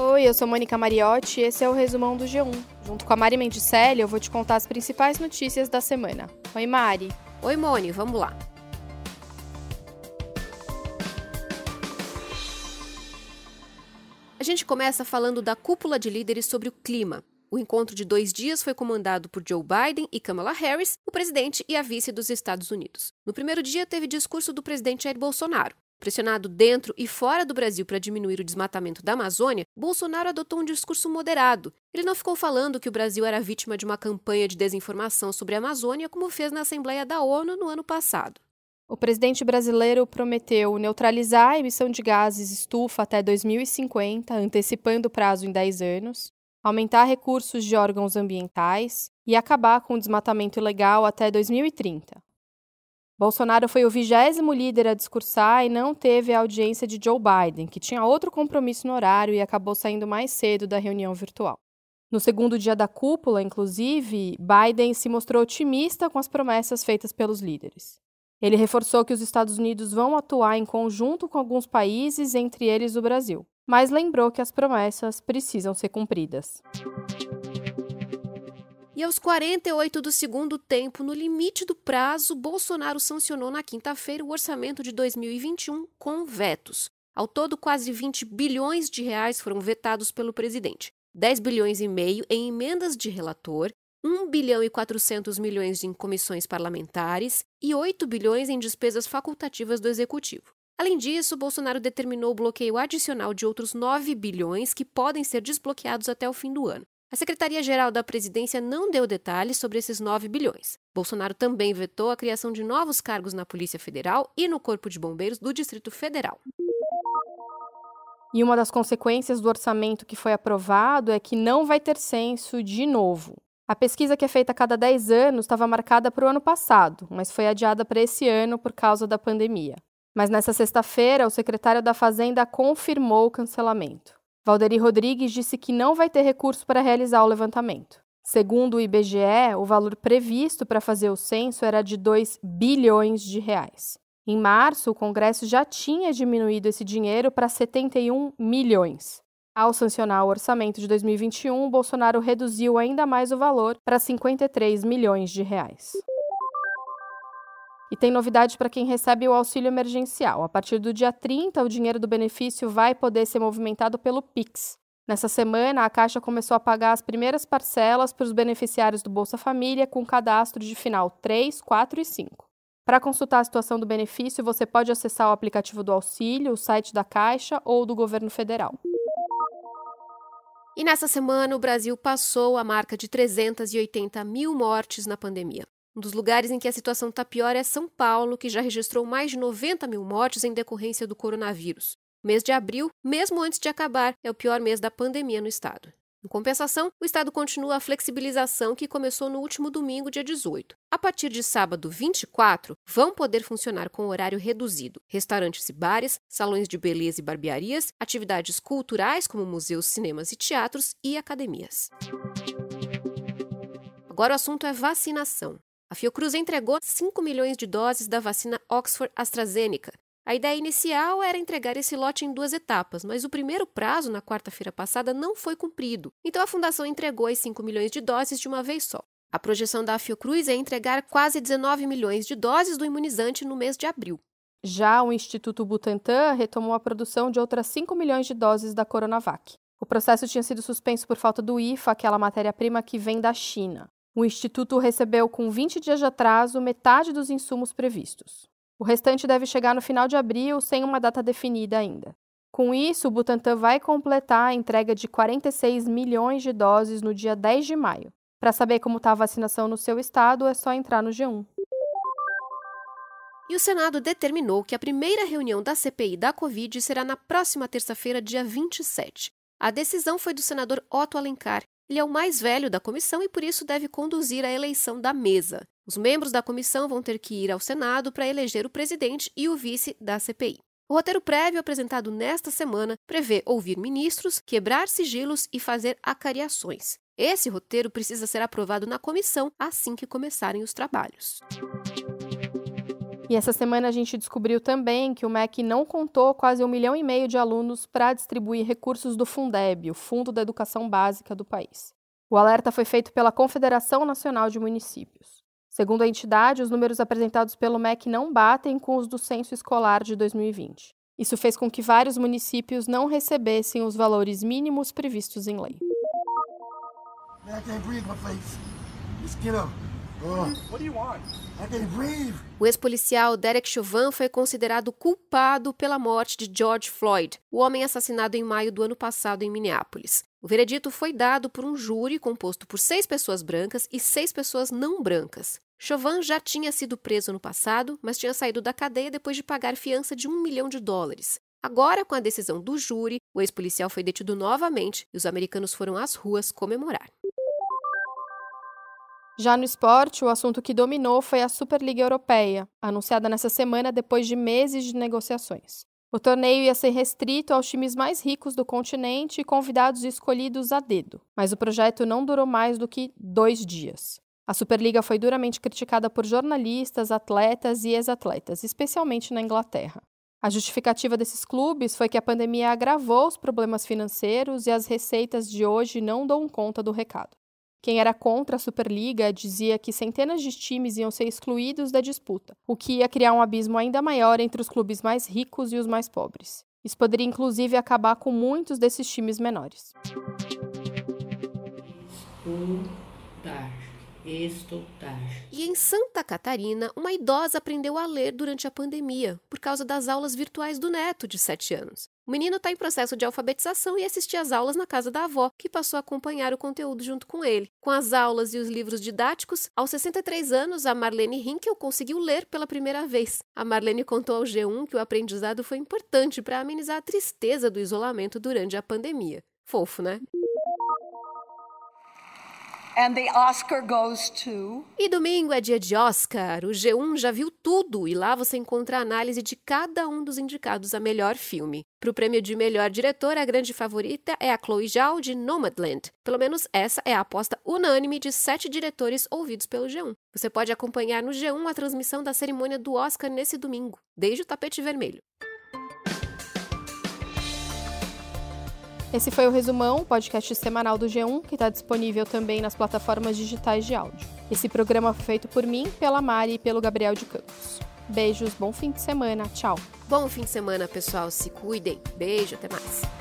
Oi, eu sou Mônica Mariotti e esse é o resumão do G1. Junto com a Mari Mendicelli, eu vou te contar as principais notícias da semana. Oi, Mari. Oi, Moni, vamos lá. A gente começa falando da cúpula de líderes sobre o clima. O encontro de dois dias foi comandado por Joe Biden e Kamala Harris, o presidente e a vice dos Estados Unidos. No primeiro dia, teve discurso do presidente Jair Bolsonaro. Pressionado dentro e fora do Brasil para diminuir o desmatamento da Amazônia, Bolsonaro adotou um discurso moderado. Ele não ficou falando que o Brasil era vítima de uma campanha de desinformação sobre a Amazônia, como fez na Assembleia da ONU no ano passado. O presidente brasileiro prometeu neutralizar a emissão de gases estufa até 2050, antecipando o prazo em 10 anos, aumentar recursos de órgãos ambientais e acabar com o desmatamento ilegal até 2030. Bolsonaro foi o vigésimo líder a discursar e não teve a audiência de Joe Biden, que tinha outro compromisso no horário e acabou saindo mais cedo da reunião virtual. No segundo dia da cúpula, inclusive, Biden se mostrou otimista com as promessas feitas pelos líderes. Ele reforçou que os Estados Unidos vão atuar em conjunto com alguns países, entre eles o Brasil, mas lembrou que as promessas precisam ser cumpridas. E aos 48 do segundo tempo, no limite do prazo, Bolsonaro sancionou na quinta-feira o orçamento de 2021 com vetos. Ao todo, quase 20 bilhões de reais foram vetados pelo presidente. 10 bilhões e meio em emendas de relator, 1 bilhão e 400 milhões em comissões parlamentares e 8 bilhões em despesas facultativas do executivo. Além disso, Bolsonaro determinou o bloqueio adicional de outros 9 bilhões que podem ser desbloqueados até o fim do ano. A Secretaria-Geral da Presidência não deu detalhes sobre esses 9 bilhões. Bolsonaro também vetou a criação de novos cargos na Polícia Federal e no Corpo de Bombeiros do Distrito Federal. E uma das consequências do orçamento que foi aprovado é que não vai ter censo de novo. A pesquisa que é feita a cada 10 anos estava marcada para o ano passado, mas foi adiada para esse ano por causa da pandemia. Mas nessa sexta-feira, o secretário da Fazenda confirmou o cancelamento. Valderi Rodrigues disse que não vai ter recurso para realizar o levantamento. Segundo o IBGE, o valor previsto para fazer o censo era de 2 bilhões de reais. Em março, o Congresso já tinha diminuído esse dinheiro para 71 milhões. Ao sancionar o orçamento de 2021, Bolsonaro reduziu ainda mais o valor para 53 milhões de reais. E tem novidade para quem recebe o auxílio emergencial. A partir do dia 30, o dinheiro do benefício vai poder ser movimentado pelo Pix. Nessa semana, a Caixa começou a pagar as primeiras parcelas para os beneficiários do Bolsa Família com cadastro de final 3, 4 e 5. Para consultar a situação do benefício, você pode acessar o aplicativo do auxílio, o site da Caixa ou do governo federal. E nessa semana, o Brasil passou a marca de 380 mil mortes na pandemia. Um dos lugares em que a situação está pior é São Paulo, que já registrou mais de 90 mil mortes em decorrência do coronavírus. O mês de abril, mesmo antes de acabar, é o pior mês da pandemia no estado. Em compensação, o Estado continua a flexibilização que começou no último domingo, dia 18. A partir de sábado 24, vão poder funcionar com horário reduzido restaurantes e bares, salões de beleza e barbearias, atividades culturais como museus, cinemas e teatros e academias. Agora o assunto é vacinação. A Fiocruz entregou 5 milhões de doses da vacina Oxford AstraZeneca. A ideia inicial era entregar esse lote em duas etapas, mas o primeiro prazo, na quarta-feira passada, não foi cumprido. Então a fundação entregou as 5 milhões de doses de uma vez só. A projeção da Fiocruz é entregar quase 19 milhões de doses do imunizante no mês de abril. Já o Instituto Butantan retomou a produção de outras 5 milhões de doses da Coronavac. O processo tinha sido suspenso por falta do IFA, aquela matéria-prima que vem da China. O Instituto recebeu, com 20 dias de atraso, metade dos insumos previstos. O restante deve chegar no final de abril, sem uma data definida ainda. Com isso, o Butantan vai completar a entrega de 46 milhões de doses no dia 10 de maio. Para saber como está a vacinação no seu estado, é só entrar no G1. E o Senado determinou que a primeira reunião da CPI da Covid será na próxima terça-feira, dia 27. A decisão foi do senador Otto Alencar, ele é o mais velho da comissão e por isso deve conduzir a eleição da mesa. Os membros da comissão vão ter que ir ao Senado para eleger o presidente e o vice da CPI. O roteiro prévio apresentado nesta semana prevê ouvir ministros, quebrar sigilos e fazer acariações. Esse roteiro precisa ser aprovado na comissão assim que começarem os trabalhos. E essa semana a gente descobriu também que o MEC não contou quase um milhão e meio de alunos para distribuir recursos do Fundeb, o Fundo da Educação Básica do país. O alerta foi feito pela Confederação Nacional de Municípios. Segundo a entidade, os números apresentados pelo MEC não batem com os do censo escolar de 2020. Isso fez com que vários municípios não recebessem os valores mínimos previstos em lei. O ex-policial Derek Chauvin foi considerado culpado pela morte de George Floyd, o homem assassinado em maio do ano passado em Minneapolis. O veredito foi dado por um júri composto por seis pessoas brancas e seis pessoas não brancas. Chauvin já tinha sido preso no passado, mas tinha saído da cadeia depois de pagar fiança de um milhão de dólares. Agora, com a decisão do júri, o ex-policial foi detido novamente e os americanos foram às ruas comemorar. Já no esporte, o assunto que dominou foi a Superliga Europeia, anunciada nessa semana depois de meses de negociações. O torneio ia ser restrito aos times mais ricos do continente e convidados escolhidos a dedo, mas o projeto não durou mais do que dois dias. A Superliga foi duramente criticada por jornalistas, atletas e ex-atletas, especialmente na Inglaterra. A justificativa desses clubes foi que a pandemia agravou os problemas financeiros e as receitas de hoje não dão conta do recado. Quem era contra a Superliga dizia que centenas de times iam ser excluídos da disputa, o que ia criar um abismo ainda maior entre os clubes mais ricos e os mais pobres. Isso poderia inclusive acabar com muitos desses times menores. E em Santa Catarina, uma idosa aprendeu a ler durante a pandemia, por causa das aulas virtuais do neto, de 7 anos. O menino está em processo de alfabetização e assistia às aulas na casa da avó, que passou a acompanhar o conteúdo junto com ele. Com as aulas e os livros didáticos, aos 63 anos, a Marlene Hinkel conseguiu ler pela primeira vez. A Marlene contou ao G1 que o aprendizado foi importante para amenizar a tristeza do isolamento durante a pandemia. Fofo, né? To... E domingo é dia de Oscar. O G1 já viu tudo e lá você encontra a análise de cada um dos indicados a melhor filme. Para o prêmio de melhor diretor, a grande favorita é a Chloe Zhao de Nomadland. Pelo menos essa é a aposta unânime de sete diretores ouvidos pelo G1. Você pode acompanhar no G1 a transmissão da cerimônia do Oscar nesse domingo, desde o tapete vermelho. Esse foi o Resumão, podcast semanal do G1, que está disponível também nas plataformas digitais de áudio. Esse programa foi feito por mim, pela Mari e pelo Gabriel de Campos. Beijos, bom fim de semana, tchau. Bom fim de semana, pessoal, se cuidem. Beijo, até mais.